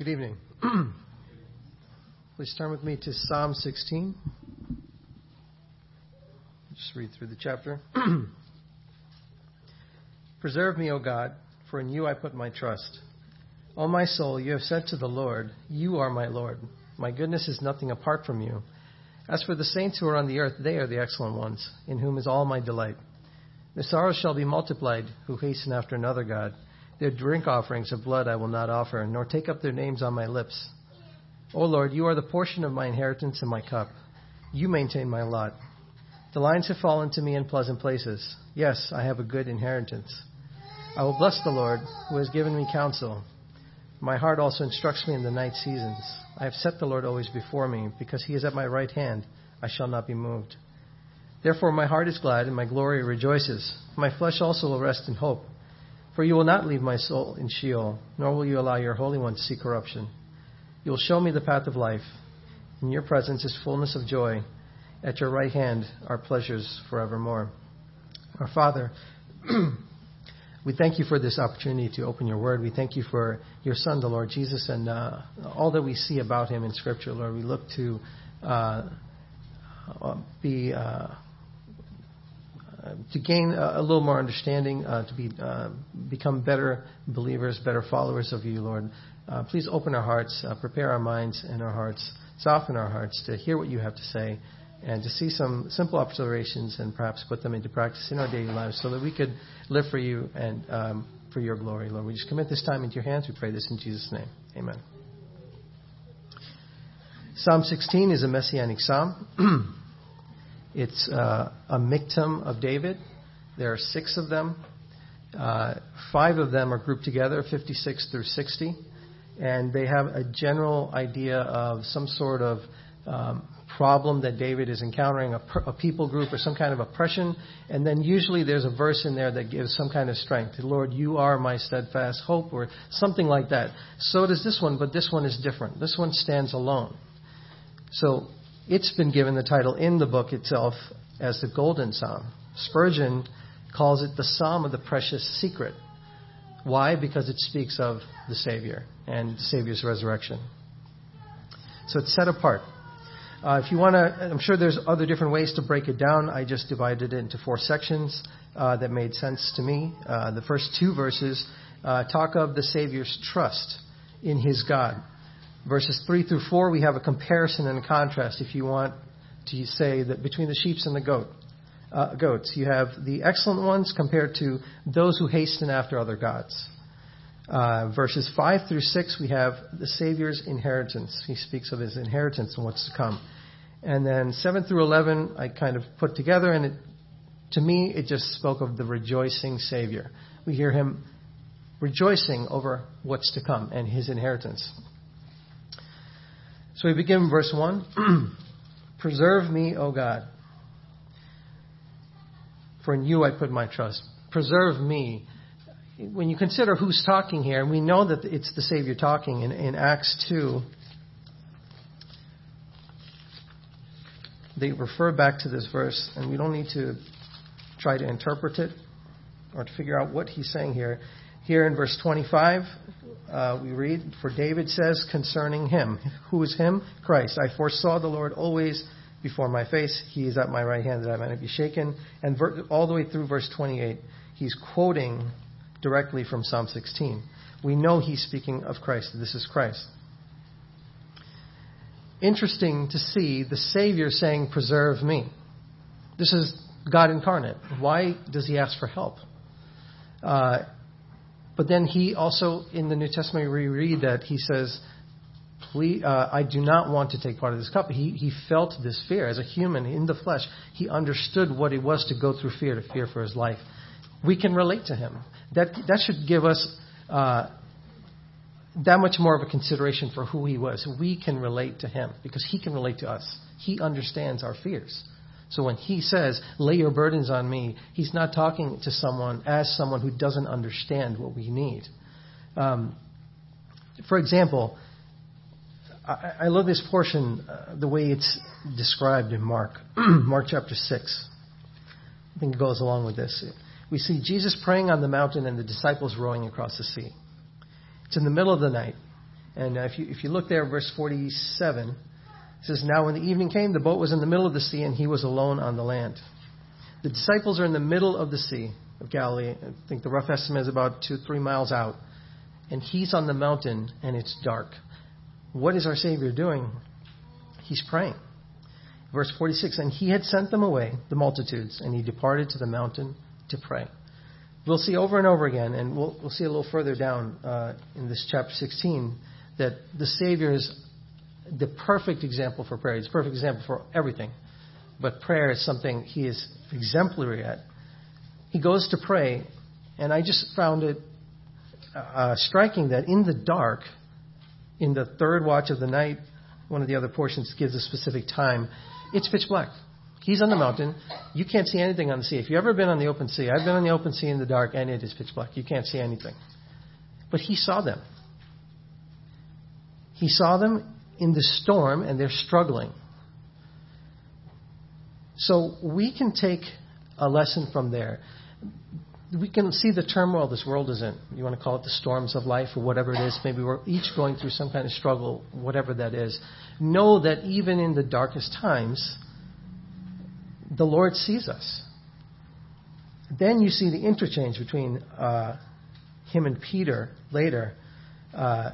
Good evening. Please turn with me to Psalm 16. Just read through the chapter. Preserve me, O God, for in you I put my trust. O my soul, you have said to the Lord, You are my Lord. My goodness is nothing apart from you. As for the saints who are on the earth, they are the excellent ones, in whom is all my delight. Their sorrows shall be multiplied, who hasten after another God. Their drink offerings of blood I will not offer, nor take up their names on my lips. O Lord, you are the portion of my inheritance and my cup. You maintain my lot. The lines have fallen to me in pleasant places. Yes, I have a good inheritance. I will bless the Lord, who has given me counsel. My heart also instructs me in the night seasons. I have set the Lord always before me, because he is at my right hand. I shall not be moved. Therefore, my heart is glad, and my glory rejoices. My flesh also will rest in hope. For you will not leave my soul in Sheol, nor will you allow your Holy One to see corruption. You will show me the path of life. In your presence is fullness of joy. At your right hand are pleasures forevermore. Our Father, we thank you for this opportunity to open your word. We thank you for your Son, the Lord Jesus, and uh, all that we see about him in Scripture, Lord. We look to uh, be. Uh, to gain a, little more understanding, uh, to be uh, become better believers, better followers of you, Lord. Uh, please open our hearts, prepare our minds and our hearts, soften our hearts to hear what you have to say, and to see some simple observations and perhaps put them into practice in our daily lives, so that we could live for you and um, for your glory, Lord. We just commit this time into your hands. We pray this in Jesus' name. Amen. Psalm 16 is a messianic psalm. It's uh, a miktam of David. There are six of them. Uh, five of them are grouped together, 56 through 60, and they have a general idea of some sort of um, problem that David is encountering, a, a, people group or some kind of oppression, and then usually there's a verse in there that gives some kind of strength. Lord, you are my steadfast hope, or something like that. So does this one, but this one is different. This one stands alone. So it's been given the title in the book itself as the Golden Psalm. Spurgeon calls it the Psalm of the Precious Secret. Why? Because it speaks of the Savior and the Savior's resurrection. So it's set apart. Uh, if you want to, I'm sure there's other different ways to break it down. I just divided it into four sections uh, that made sense to me. Uh, the first two verses uh, talk of the Savior's trust in his God. Verses 3 through 4, we have a comparison and a contrast, if you want to say that between the sheep and the goat, uh, goats. You have the excellent ones compared to those who hasten after other gods. Uh, verses 5 through 6, we have the Savior's inheritance. He speaks of his inheritance and what's to come. And then 7 through 11, I kind of put together, and it, to me, it just spoke of the rejoicing Savior. We hear him rejoicing over what's to come and his inheritance. So we begin verse 1. Preserve me, O God, for in you I put my trust. Preserve me. When you consider who's talking here, and we know that it's the Savior talking in, in Acts 2, they refer back to this verse, and we don't need to try to interpret it or to figure out what he's saying here. Here in verse 25, uh, we read, For David says concerning him, Who is him? Christ. I foresaw the Lord always before my face. He is at my right hand that I might not be shaken. And ver- all the way through verse 28, he's quoting directly from Psalm 16. We know he's speaking of Christ. This is Christ. Interesting to see the Savior saying, Preserve me. This is God incarnate. Why does he ask for help? Uh, but then he also, in the New Testament, we read that he says, Please, uh, I do not want to take part of this cup. He, he felt this fear. As a human in the flesh, he understood what it was to go through fear, to fear for his life. We can relate to him. That, that should give us uh, that much more of a consideration for who he was. We can relate to him because he can relate to us. He understands our fears. So when he says, lay your burdens on me, he's not talking to someone as someone who doesn't understand what we need. Um, for example, I, I, love this portion, uh, the way it's described in Mark, Mark chapter 6. I think it goes along with this. We see Jesus praying on the mountain and the disciples rowing across the sea. It's in the middle of the night. And uh, if, you, if you look there, verse 47, says, Now when the evening came, the boat was in the middle of the sea, and he was alone on the land. The disciples are in the middle of the Sea of Galilee. I think the rough estimate is about two, three miles out. And he's on the mountain, and it's dark. What is our Savior doing? He's praying. Verse 46 And he had sent them away, the multitudes, and he departed to the mountain to pray. We'll see over and over again, and we'll, we'll see a little further down uh, in this chapter 16, that the Savior is the perfect example for prayer. He's a perfect example for everything. But prayer is something he is exemplary at. He goes to pray, and I just found it uh, striking that in the dark, in the third watch of the night, one of the other portions gives a specific time, it's pitch black. He's on the mountain. You can't see anything on the sea. If you've ever been on the open sea, I've been on the open sea in the dark, and it is pitch black. You can't see anything. But he saw them. He saw them in the storm, and they're struggling. So we can take a lesson from there. We can see the turmoil this world is in. You want to call it the storms of life or whatever it is. Maybe we're each going through some kind of struggle, whatever that is. Know that even in the darkest times, the Lord sees us. Then you see the interchange between uh, him and Peter later, uh,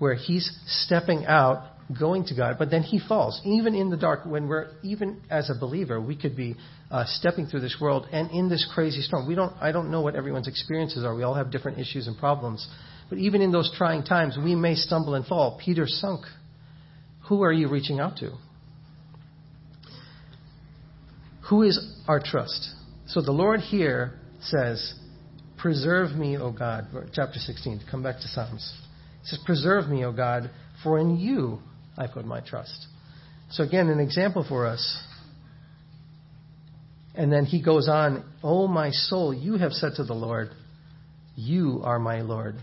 where he's stepping out, going to God, but then he falls. Even in the dark, when we're, even as a believer, we could be uh, stepping through this world and in this crazy storm. We don't, I don't know what everyone's experiences are. We all have different issues and problems. But even in those trying times, we may stumble and fall. Peter sunk. Who are you reaching out to? Who is our trust? So the Lord here says, Preserve me, O God. Chapter 16. Come back to Psalms. Says, Preserve me, O God, for in you I put my trust. So again, an example for us. And then he goes on, O my soul, you have said to the Lord, You are my Lord.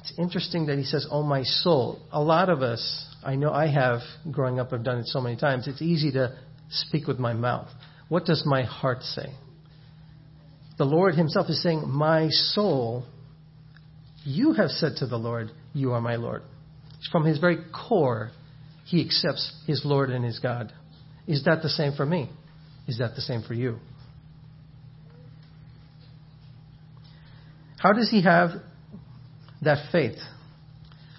It's interesting that he says, Oh my soul. A lot of us, I know I have, growing up, I've done it so many times, it's easy to speak with my mouth. What does my heart say? The Lord Himself is saying, My soul, you have said to the Lord, You are my Lord. From His very core, He accepts His Lord and His God. Is that the same for me? Is that the same for you? How does He have that faith?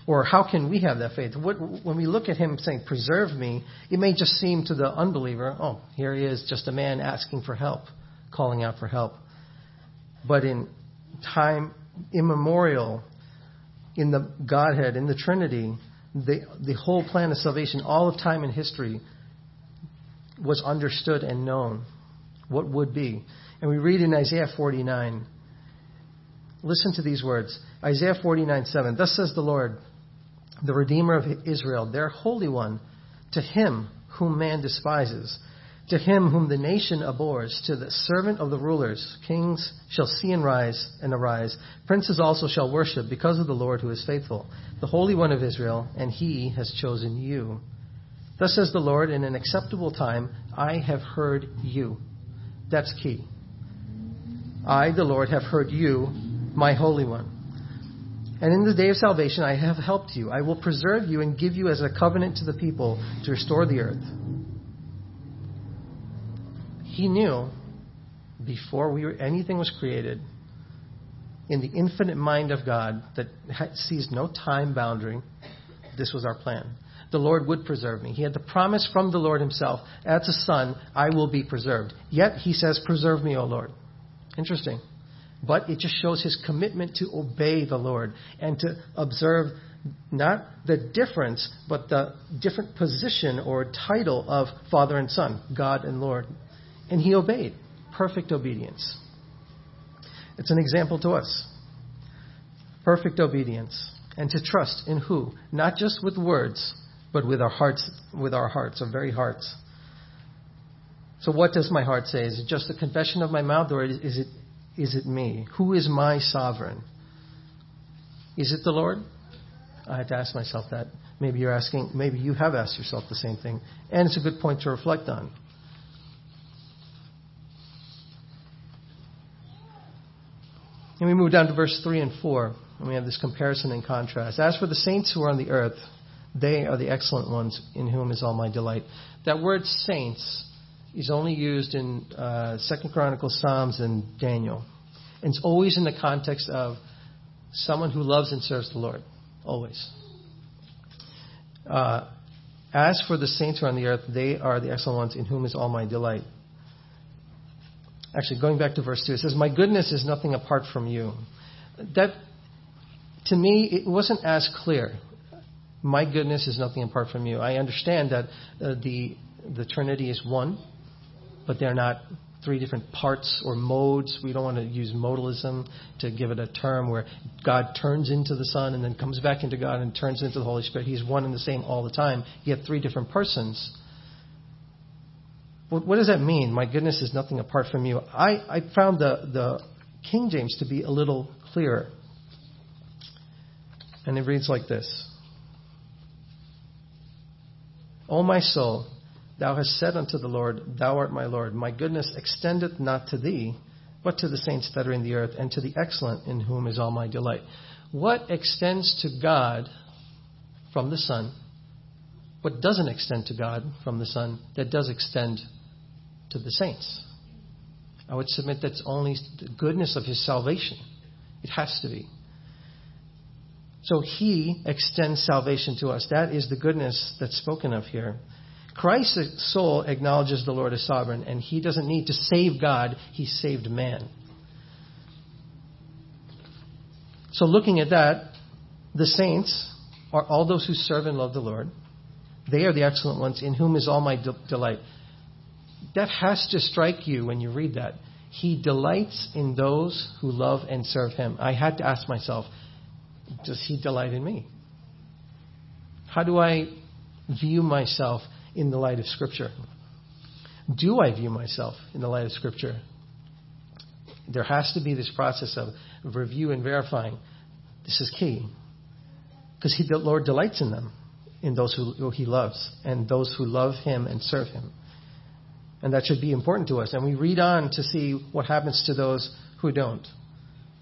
Or how can we have that faith? What, when we look at him saying, Preserve me, it may just seem to the unbeliever, oh, here he is, just a man asking for help, calling out for help. But in time immemorial, in the Godhead, in the Trinity, the, the whole plan of salvation, all of time and history, was understood and known what would be. And we read in Isaiah 49, listen to these words Isaiah 49 7. Thus says the Lord, the Redeemer of Israel, their Holy One, to him whom man despises, to him whom the nation abhors, to the servant of the rulers, kings shall see and rise and arise. Princes also shall worship because of the Lord who is faithful, the Holy One of Israel, and he has chosen you. Thus says the Lord, in an acceptable time, I have heard you. That's key. I, the Lord, have heard you, my Holy One. And in the day of salvation, I have helped you. I will preserve you and give you as a covenant to the people to restore the earth. He knew before we were, anything was created, in the infinite mind of God that sees no time boundary, this was our plan. The Lord would preserve me. He had the promise from the Lord Himself, as a son, I will be preserved. Yet He says, Preserve me, O Lord. Interesting. But it just shows his commitment to obey the Lord and to observe not the difference, but the different position or title of Father and Son, God and Lord. And he obeyed. Perfect obedience. It's an example to us. Perfect obedience. And to trust in who? Not just with words, but with our hearts, with our hearts, our very hearts. So what does my heart say? Is it just a confession of my mouth or is it is it me? Who is my sovereign? Is it the Lord? I had to ask myself that. Maybe you're asking, maybe you have asked yourself the same thing. And it's a good point to reflect on. And we move down to verse 3 and 4. And we have this comparison and contrast. As for the saints who are on the earth, they are the excellent ones in whom is all my delight. That word saints is only used in uh, Second Chronicles, Psalms, and Daniel. And it's always in the context of someone who loves and serves the Lord. Always. Uh, as for the saints who are on the earth, they are the excellent ones in whom is all my delight. Actually, going back to verse 2, it says, My goodness is nothing apart from you. That, to me, it wasn't as clear. My goodness is nothing apart from you. I understand that uh, the, the Trinity is one, but they're not three different parts or modes. We don't want to use modalism to give it a term where God turns into the Son and then comes back into God and turns into the Holy Spirit. He's one and the same all the time, yet three different persons. What, does that mean? My goodness is nothing apart from you. I, I found the, the King James to be a little clearer. And it reads like this O my soul, Thou hast said unto the Lord, Thou art my Lord. My goodness extendeth not to thee, but to the saints that are in the earth, and to the excellent in whom is all my delight. What extends to God from the Son? What doesn't extend to God from the Son that does extend to the saints? I would submit that's only the goodness of his salvation. It has to be. So he extends salvation to us. That is the goodness that's spoken of here. Christ's soul acknowledges the Lord as sovereign, and he doesn't need to save God, he saved man. So, looking at that, the saints are all those who serve and love the Lord. They are the excellent ones, in whom is all my de- delight. That has to strike you when you read that. He delights in those who love and serve him. I had to ask myself, does he delight in me? How do I view myself in the light of Scripture? Do I view myself in the light of Scripture? There has to be this process of, review and verifying. This is key. Because the Lord delights in them, in those who, who He loves, and those who love Him and serve Him. And that should be important to us. And we read on to see what happens to those who don't,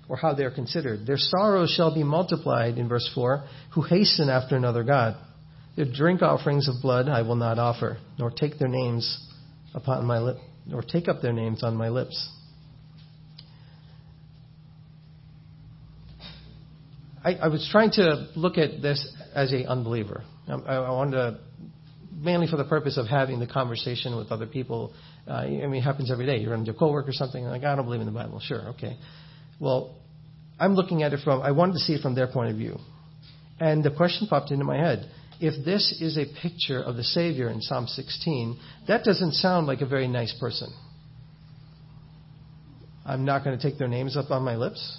or how they're considered. Their sorrows shall be multiplied, in verse 4, who hasten after another God. Their drink offerings of blood I will not offer, nor take their names upon my lip, nor take up their names on my lips. I, I was trying to look at this as a unbeliever. Um, I, I wanted to, mainly for the purpose of having the conversation with other people. Uh, I mean, it happens every day. You run into a coworker or something, like, I don't believe in the Bible. Sure, okay. Well, I'm looking at it from, I wanted to see it from their point of view. And the question popped into my head if this is a picture of the Savior in Psalm 16, that doesn't sound like a very nice person. I'm not going to take their names up on my lips.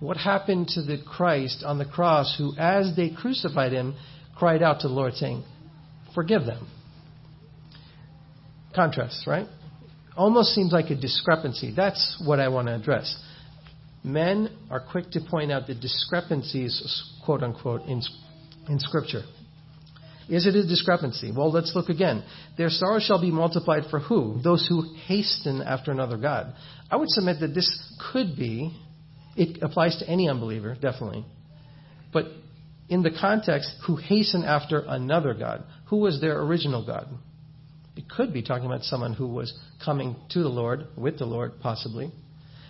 What happened to the Christ on the cross who, as they crucified him, cried out to the Lord, saying, Forgive them? Contrast, right? Almost seems like a discrepancy. That's what I want to address. Men are quick to point out the discrepancies, quote unquote, in in Scripture. Is it a discrepancy? Well, let's look again. Their sorrow shall be multiplied for who? Those who hasten after another God. I would submit that this could be, it applies to any unbeliever, definitely. But in the context, who hasten after another God. Who was their original God? It could be talking about someone who was coming to the Lord, with the Lord, possibly.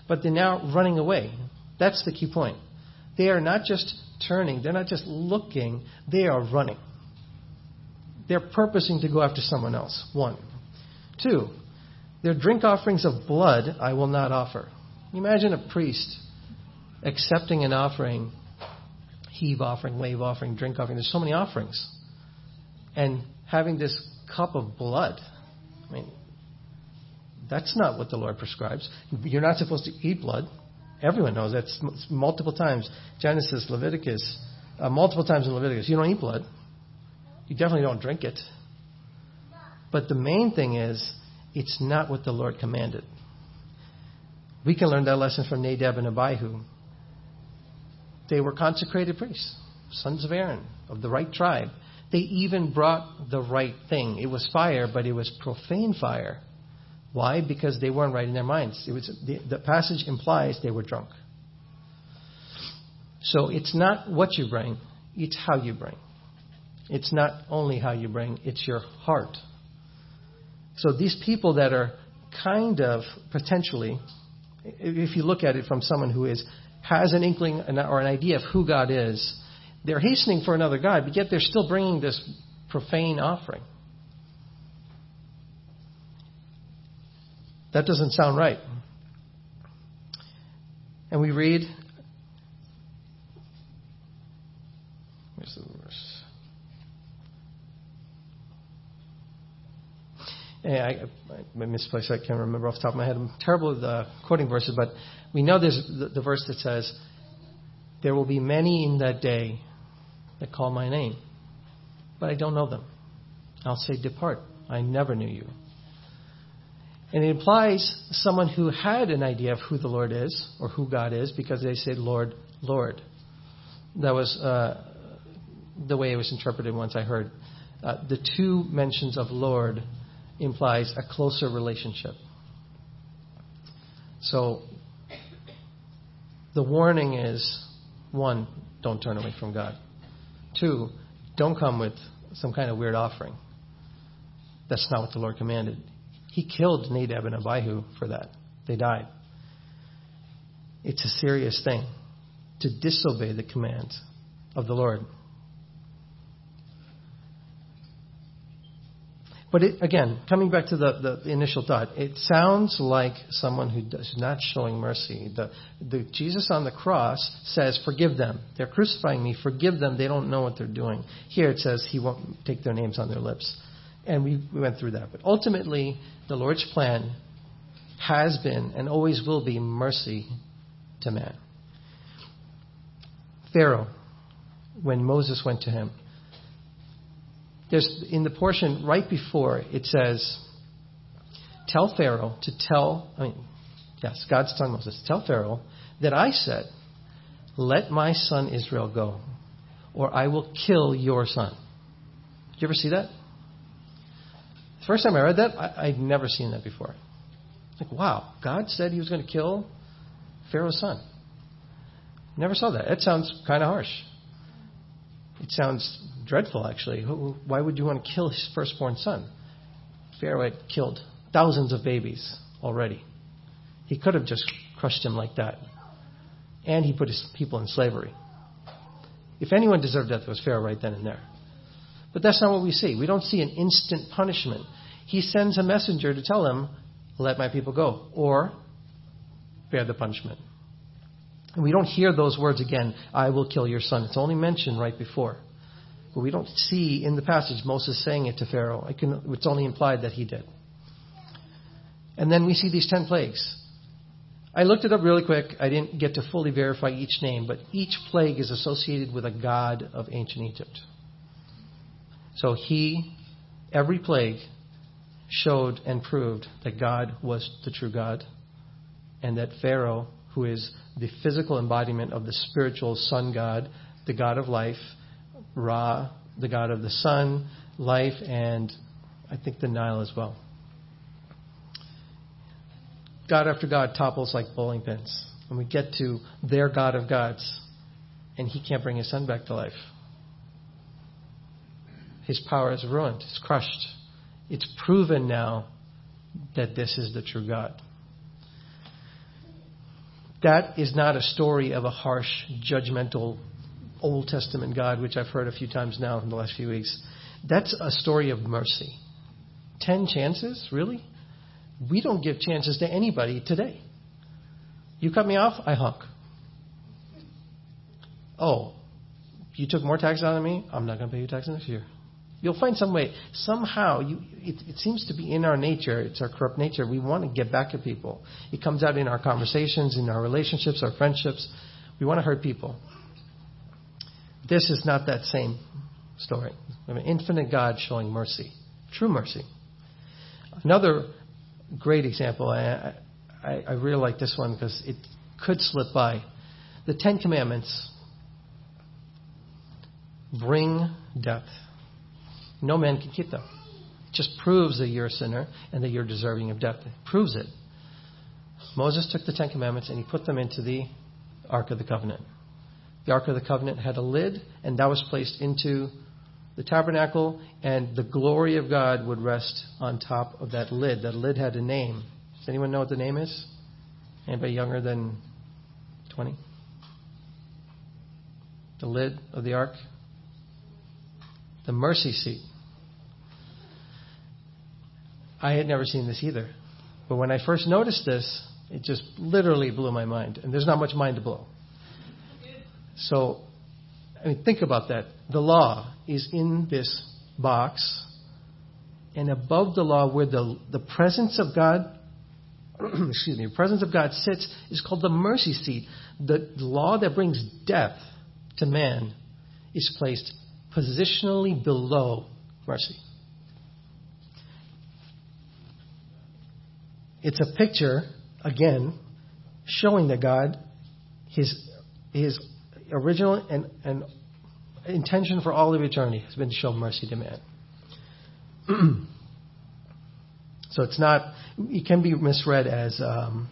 But they're now running away. That's the key point. They are not just turning, they're not just looking, they are running. They're purposing to go after someone else. One. Two, their drink offerings of blood I will not offer. Imagine a priest accepting an offering, heave offering, wave offering, drink offering. There's so many offerings. And having this cup of blood. I mean, that's not what the Lord prescribes. You're not supposed to eat blood. Everyone knows that multiple times. Genesis, Leviticus, uh, multiple times in Leviticus. You don't eat blood. You definitely don't drink it. But the main thing is, it's not what the Lord commanded. We can learn that lesson from Nadab and Abihu. They were consecrated priests, sons of Aaron, of the right tribe. They even brought the right thing. It was fire, but it was profane fire. Why? Because they weren't right in their minds. It Was, the, the passage implies they were drunk. So it's not what you bring, it's how you bring. It's not only how you bring, it's your heart. So these people that are kind of potentially, if you look at it from someone who is has an inkling or an idea of who God is, they're hastening for another God, but yet they're still bringing this profane offering. That doesn't sound right. And we read, where's the verse? Yeah, I, I misplaced. I can't remember off the top of my head. I'm terrible at uh, quoting verses, but we know there's the, the verse that says, "There will be many in that day that call my name, but I don't know them. I'll say, Depart. I never knew you." And it implies someone who had an idea of who the Lord is or who God is because they said, Lord, Lord. That was uh, the way it was interpreted once I heard. Uh, the two mentions of Lord implies a closer relationship. So the warning is one, don't turn away from God. Two, don't come with some kind of weird offering. That's not what the Lord commanded. He killed Nadab and Abihu for that. They died. It's a serious thing to disobey the commands of the Lord. But it, again, coming back to the, the initial thought, it sounds like someone who is not showing mercy. The, the, Jesus on the cross says, Forgive them. They're crucifying me. Forgive them. They don't know what they're doing. Here it says he won't take their names on their lips and we, we went through that. But ultimately, the Lord's plan has been and always will be mercy to man. Pharaoh, when Moses went to him, there's in the portion right before it says, "Tell Pharaoh to tell." I mean, yes, God's telling Moses, "Tell Pharaoh that I said, let my son Israel go, or I will kill your son." Did you ever see that? First time I read that, I, would never seen that before. Like, wow, God said he was going to kill Pharaoh's son. Never saw that. It sounds kind of harsh. It sounds dreadful, actually. Why would you want to kill his firstborn son? Pharaoh had killed thousands of babies already. He could have just crushed him like that. And he put his people in slavery. If anyone deserved death, it was Pharaoh right then and there. But that's not what we see. We don't see an instant punishment. He sends a messenger to tell him, let my people go, or bear the punishment. And we don't hear those words again, I will kill your son. It's only mentioned right before. But we don't see in the passage Moses saying it to Pharaoh. Can, it's only implied that he did. And then we see these ten plagues. I looked it up really quick. I didn't get to fully verify each name, but each plague is associated with a god of ancient Egypt. So he, every plague, showed and proved that God was the true God, and that Pharaoh, who is the physical embodiment of the spiritual sun god, the god of life, Ra, the god of the sun, life, and I think the Nile as well. God after God topples like bowling pins. And we get to their God of gods, and he can't bring his son back to life. His power is ruined, it's crushed. It's proven now that this is the true God. That is not a story of a harsh, judgmental Old Testament God, which I've heard a few times now in the last few weeks. That's a story of mercy. Ten chances? Really? We don't give chances to anybody today. You cut me off, I honk. Oh, you took more tax out of me? I'm not going to pay you tax next year. You'll find some way. Somehow, you, it, it, seems to be in our nature. It's our corrupt nature. We want to get back at people. It comes out in our conversations, in our relationships, our friendships. We want to hurt people. This is not that same story. I mean, infinite God showing mercy, true mercy. Another great example. I, I, I really like this one because it could slip by. The Ten Commandments bring death. No man can keep them. It just proves that you're a sinner and that you're deserving of death. It proves it. Moses took the Ten Commandments and he put them into the Ark of the Covenant. The Ark of the Covenant had a lid, and that was placed into the tabernacle, and the glory of God would rest on top of that lid. That lid had a name. Does anyone know what the name is? Anybody younger than 20? The lid of the ark? The mercy seat. I had never seen this either. But when I first noticed this, it just literally blew my mind. And there's not much mind to blow. So, I mean, think about that. The law is in this box, and above the law, where the, the presence of God, excuse me, the presence of God sits, is called the mercy seat. The law that brings death to man is placed positionally below mercy. It's a picture, again, showing that God, his, his original and, and intention for all of eternity has been to show mercy to man. so it's not, it can be misread as um,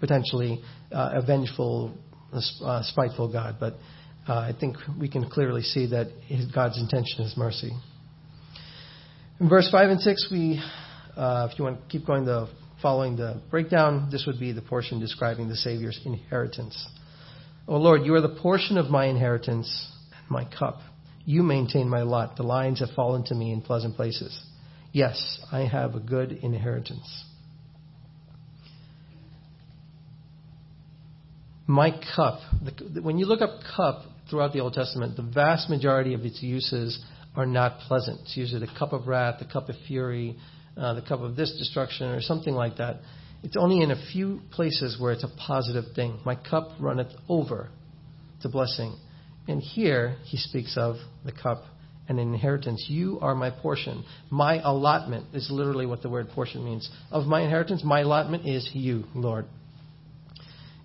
potentially uh, a vengeful, uh, spiteful God, but uh, I think we can clearly see that his, God's intention is mercy. In verse 5 and 6, we, uh, if you want to keep going the following the breakdown, this would be the portion describing the Savior's inheritance. O Lord, you are the portion of my inheritance and my cup. You maintain my lot. The lines have fallen to me in pleasant places. Yes, I have a good inheritance. My cup. When you look up cup throughout the Old Testament, the vast majority of its uses are not pleasant. It's usually the cup of wrath, the cup of fury, uh, the cup of this destruction, or something like that. It's only in a few places where it's a positive thing. My cup runneth over. A blessing. And here he speaks of the cup and inheritance. You are my portion. My allotment is literally what the word portion means. Of my inheritance, my allotment is you, Lord.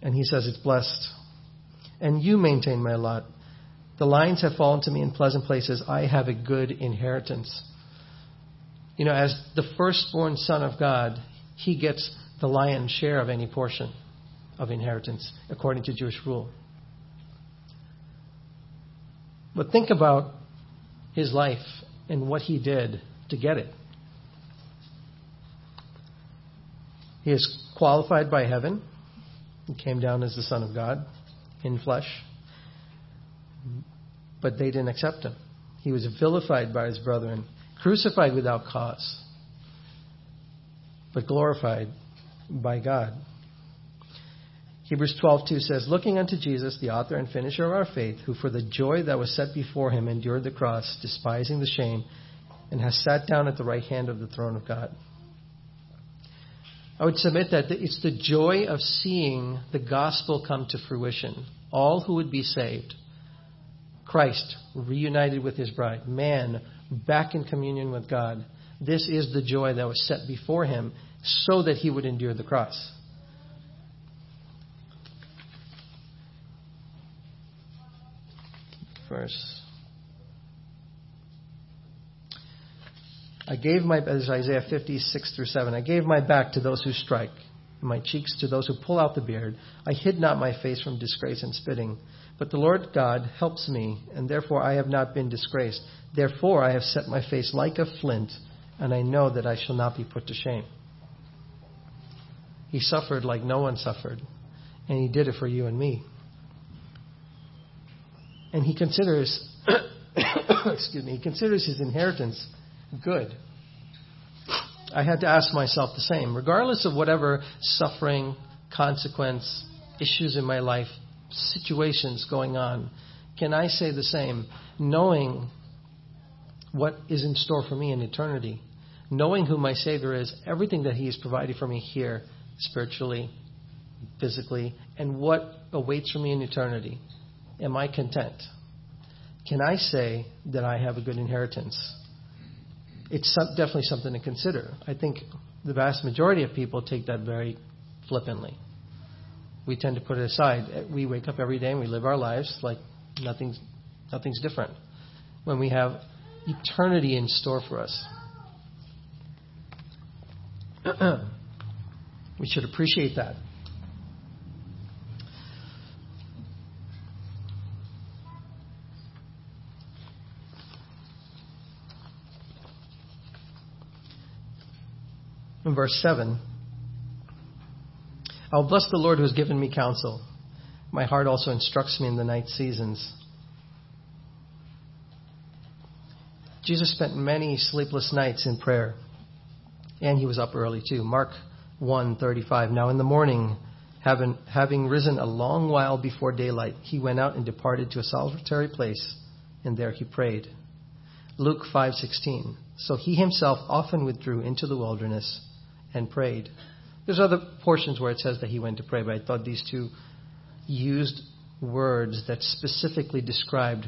And he says it's blessed. And you maintain my lot. The lines have fallen to me in pleasant places. I have a good inheritance. You know, as the firstborn son of God, he gets the lion's share of any portion of inheritance according to Jewish rule. But think about his life and what he did to get it. He is qualified by heaven. He came down as the Son of God in flesh. But they didn't accept him. He was vilified by his brethren crucified without cause, but glorified by God. Hebrews 12:2 says, "Looking unto Jesus, the author and finisher of our faith, who for the joy that was set before him endured the cross, despising the shame, and has sat down at the right hand of the throne of God." I would submit that it's the joy of seeing the gospel come to fruition. All who would be saved. Christ reunited with his bride, man back in communion with God. This is the joy that was set before him so that he would endure the cross. Verse. I gave my, as Isaiah 56 through 7, I gave my back to those who strike, my cheeks to those who pull out the beard. I hid not my face from disgrace and spitting. But the Lord God helps me, and therefore I have not been disgraced. Therefore I have set my face like a flint, and I know that I shall not be put to shame. He suffered like no one suffered, and he did it for you and me. And he considers, excuse me, he considers his inheritance good. I had to ask myself the same. Regardless of whatever suffering, consequence, issues in my life situations going on, can I say the same? Knowing what is in store for me in eternity, knowing who my Savior is, everything that He has provided for me here, spiritually, physically, and what awaits for me in eternity, am I content? Can I say that I have a good inheritance? It's definitely something to consider. I think the vast majority of people take that very flippantly we tend to put it aside. We wake up every day and we live our lives like nothing's, nothing's different. When we have eternity in store for us, We should appreciate that. In verse 7, I will bless the Lord who has given me counsel. My heart also instructs me in the night seasons. Jesus spent many sleepless nights in prayer, and he was up early too. Mark 1:35. Now in the morning, having, having risen a long while before daylight, he went out and departed to a solitary place, and there he prayed. Luke 5:16. So he himself often withdrew into the wilderness and prayed. There's other portions where it says that he went to pray, but I thought these two used words that specifically described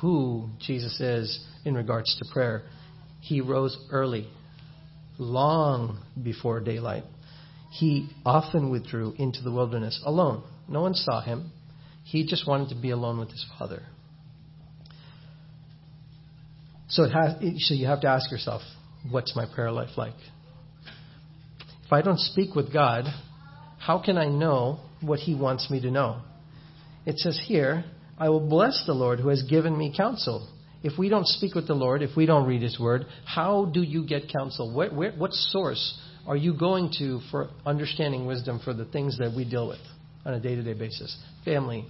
who Jesus is in regards to prayer. He rose early, long before daylight. He often withdrew into the wilderness alone. No one saw him. He just wanted to be alone with his Father. So, has, so you have to ask yourself, what's my prayer life like? If I don't speak with God, how can I know what He wants me to know? It says here, I will bless the Lord who has given me counsel. If we don't speak with the Lord, if we don't read His Word, how do you get counsel? Where, where, what source are you going to for understanding wisdom for the things that we deal with on a day to day basis? Family,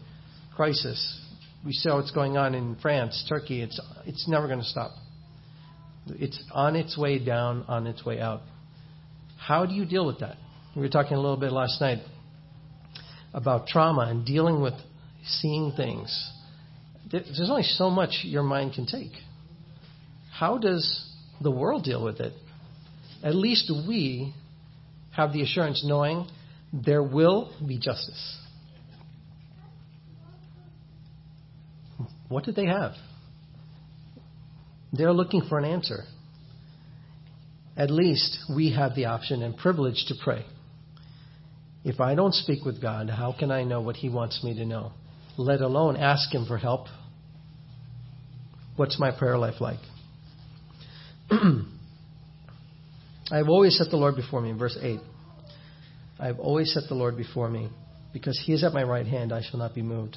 crisis. We saw what's going on in France, Turkey. It's, it's never going to stop. It's on its way down, on its way out. How do you deal with that? We were talking a little bit last night about trauma and dealing with seeing things. There's only so much your mind can take. How does the world deal with it? At least we have the assurance knowing there will be justice. What did they have? They're looking for an answer at least we have the option and privilege to pray. If I don't speak with God, how can I know what He wants me to know? Let alone ask Him for help. What's my prayer life like? I've always set the Lord before me, in verse 8. I've always set the Lord before me. Because He is at my right hand, I shall not be moved.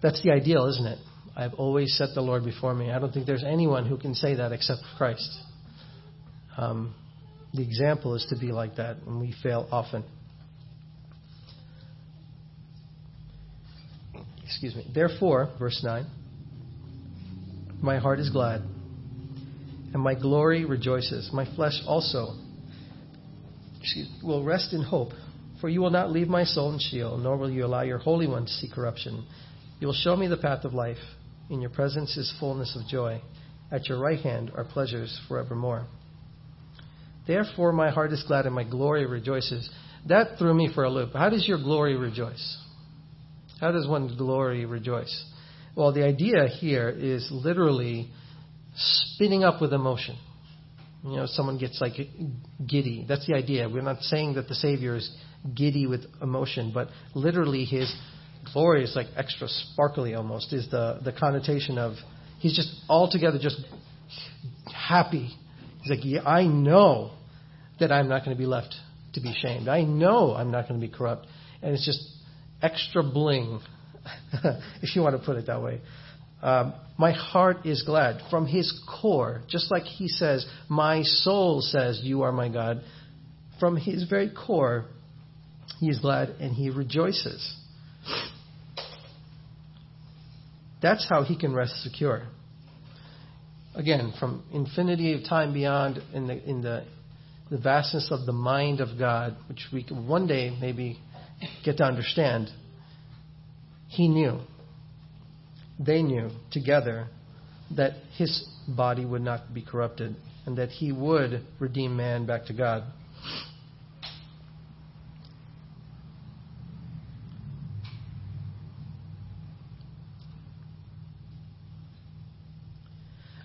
That's the ideal, isn't it? I've always set the Lord before me. I don't think there's anyone who can say that except Christ. Um, the example is to be like that, and we fail often. Excuse me. Therefore, verse 9, my heart is glad, and my glory rejoices. My flesh also will rest in hope, for you will not leave my soul in Sheol, nor will you allow your Holy One to see corruption. You will show me the path of life. In your presence is fullness of joy. At your right hand are pleasures forevermore. Therefore, my heart is glad and my glory rejoices. That threw me for a loop. How does your glory rejoice? How does one's glory rejoice? Well, the idea here is literally spinning up with emotion. You know, someone gets like giddy. That's the idea. We're not saying that the Savior is giddy with emotion, but literally his glory is like extra sparkly almost, is the, the connotation of he's just altogether just happy. He's like, yeah, I know that I'm not going to be left to be shamed. I know I'm not going to be corrupt. And it's just extra bling, if you want to put it that way. Um, my heart is glad from his core, just like he says, My soul says, You are my God. From his very core, he is glad and he rejoices. That's how he can rest secure. Again, from infinity of time beyond, in the, in the, the vastness of the mind of God, which we can one day maybe get to understand, he knew, they knew together that his body would not be corrupted and that he would redeem man back to God.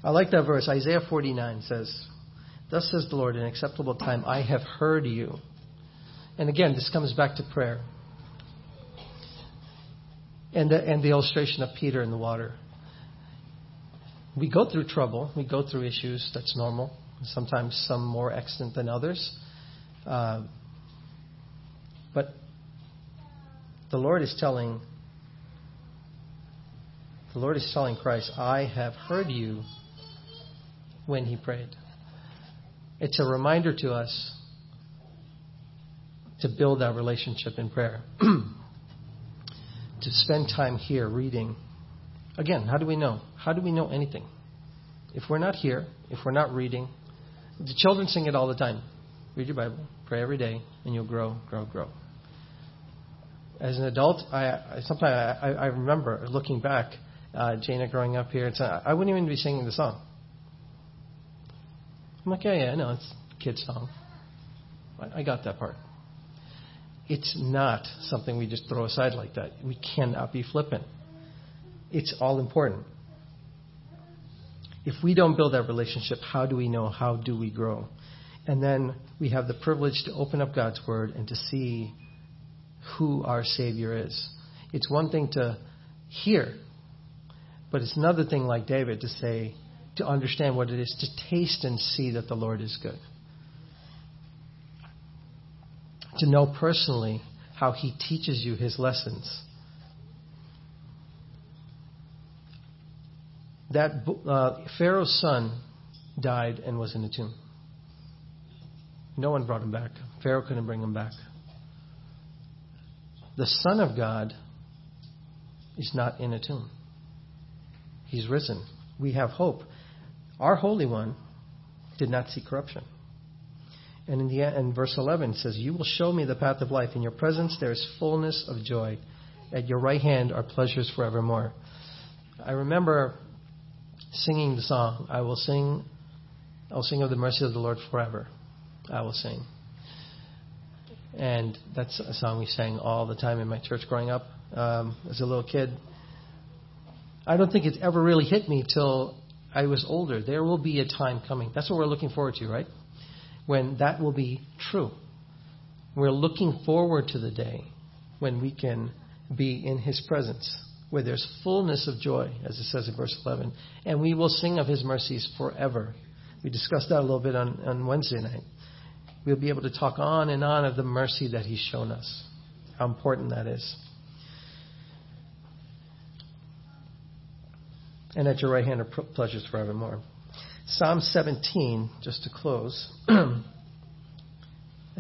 I like that verse. Isaiah 49 says, Thus says the Lord, in acceptable time I have heard you. And again, this comes back to prayer. And the, and the illustration of Peter in the water. We go through trouble, we go through issues, that's normal. Sometimes some more extant than others. Uh, but the Lord is telling the Lord is telling Christ, I have heard you when he prayed. It's a reminder to us to build that relationship in prayer, to spend time here reading. Again, how do we know? How do we know anything? If we're not here, if we're not reading, the children sing it all the time. Read your Bible, pray every day, and you'll grow, grow, grow. As an adult, I, I sometimes I, I remember looking back, uh, Jana growing up here, and uh, I wouldn't even be singing the song. I'm like, yeah, yeah, I know it's a kid's song. I, I got that part. It's not something we just throw aside like that. We cannot be flippant. It's all important. If we don't build that relationship, how do we know? How do we grow? And then we have the privilege to open up God's Word and to see who our Savior is. It's one thing to hear, but it's another thing, like David, to say, to understand what it is, to taste and see that the Lord is good. To know personally how He teaches you His lessons. That uh, Pharaoh's son died and was in a tomb. No one brought him back. Pharaoh couldn't bring him back. The Son of God is not in a tomb. He's risen. We have hope. Our Holy One did not see corruption. And in the end, verse 11 says, "You will show me the path of life. In your presence there is fullness of joy. At your right hand are pleasures forevermore." I remember singing the song, "I will sing, I will sing of the mercy of the Lord forever. I will sing." And that's a song we sang all the time in my church growing up um, as a little kid. I don't think it's ever really hit me till I was older. There will be a time coming. That's what we're looking forward to, right? When that will be true. We're looking forward to the day when we can be in His presence, where there's fullness of joy, as it says in verse 11, and we will sing of His mercies forever. We discussed that a little bit on, on Wednesday night we'll be able to talk on and on of the mercy that He's shown us, how important that is. And at your right hand are pleasures forevermore. Psalm 17, just to close, at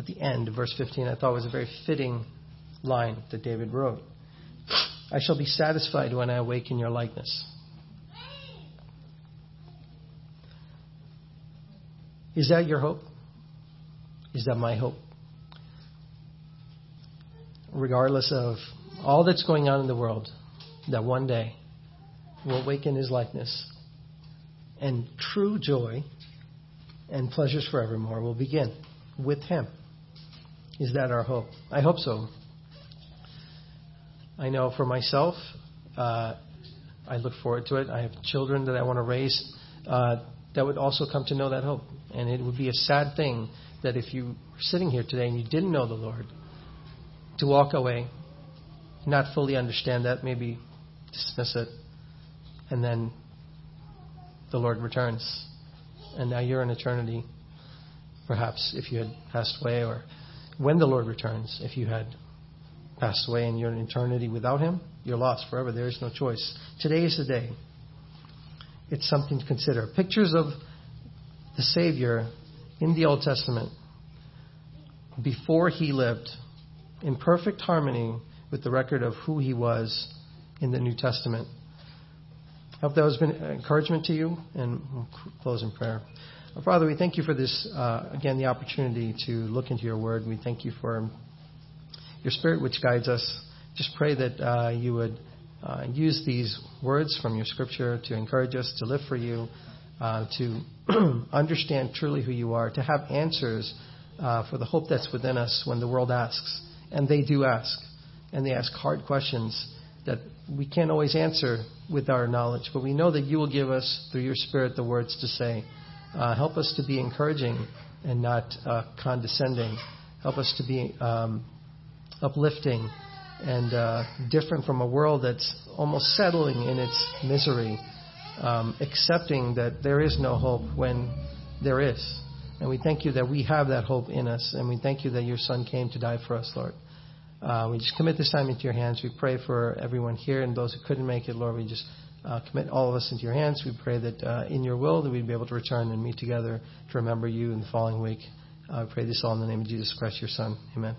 the end, verse 15, I thought was a very fitting line that David wrote. I shall be satisfied when I awake in your likeness. Is that your hope? Is that my hope? Regardless of all that's going on in the world, that one day we'll awaken his likeness and true joy and pleasures forevermore will begin with him. Is that our hope? I hope so. I know for myself, uh, I look forward to it. I have children that I want to raise uh, that would also come to know that hope. And it would be a sad thing that if you were sitting here today and you didn't know the Lord, to walk away, not fully understand that, maybe dismiss it, and then the Lord returns. And now you're in eternity, perhaps if you had passed away, or when the Lord returns, if you had passed away and you're in eternity without Him, you're lost forever. There is no choice. Today is the day. It's something to consider. Pictures of the Savior in the Old Testament before he lived in perfect harmony with the record of who he was in the New Testament. I hope that has been encouragement to you, and we'll close in prayer. Father, we thank you for this, uh, again, the opportunity to look into your word. We thank you for your spirit which guides us. Just pray that uh, you would uh, use these words from your scripture to encourage us to live for you, uh, to understand truly who you are, to have answers uh, for the hope that's within us when the world asks. And they do ask. And they ask hard questions that we can't always answer with our knowledge. But we know that you will give us, through your Spirit, the words to say. Uh, help us to be encouraging and not uh, condescending. Help us to be um, uplifting and uh, different from a world that's almost settling in its misery um, accepting that there is no hope when there is. And we thank you that we have that hope in us, and we thank you that your Son came to die for us, Lord. Uh, we just commit this time into your hands. We pray for everyone here and those who couldn't make it, Lord. We just uh, commit all of us into your hands. We pray that uh, in your will that we'd be able to return and meet together to remember you in the following week. I pray this all in the name of Jesus Christ, your Son. Amen.